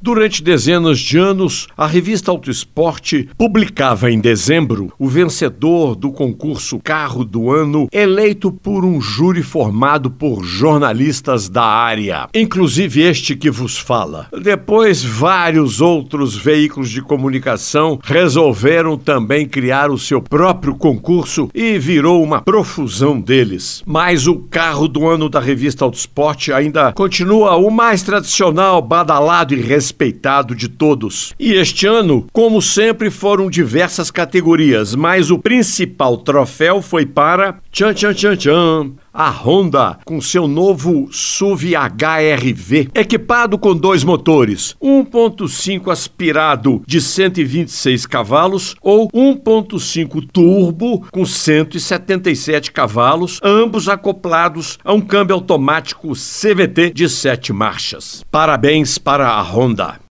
Durante dezenas de anos, a revista Auto Esporte publicava em dezembro o vencedor do concurso Carro do Ano, eleito por um júri formado por jornalistas da área, inclusive este que vos fala. Depois, vários outros veículos de comunicação resolveram também criar o seu próprio concurso e virou uma profusão deles. Mas o Carro do Ano da revista Auto Esporte ainda continua o mais tradicional, badalado e respeitado respeitado de todos. E este ano, como sempre, foram diversas categorias, mas o principal troféu foi para tchan tchan tchan tchan a Honda com seu novo SUV HRV, equipado com dois motores, 1.5 aspirado de 126 cavalos ou 1.5 turbo com 177 cavalos, ambos acoplados a um câmbio automático CVT de 7 marchas. Parabéns para a Honda.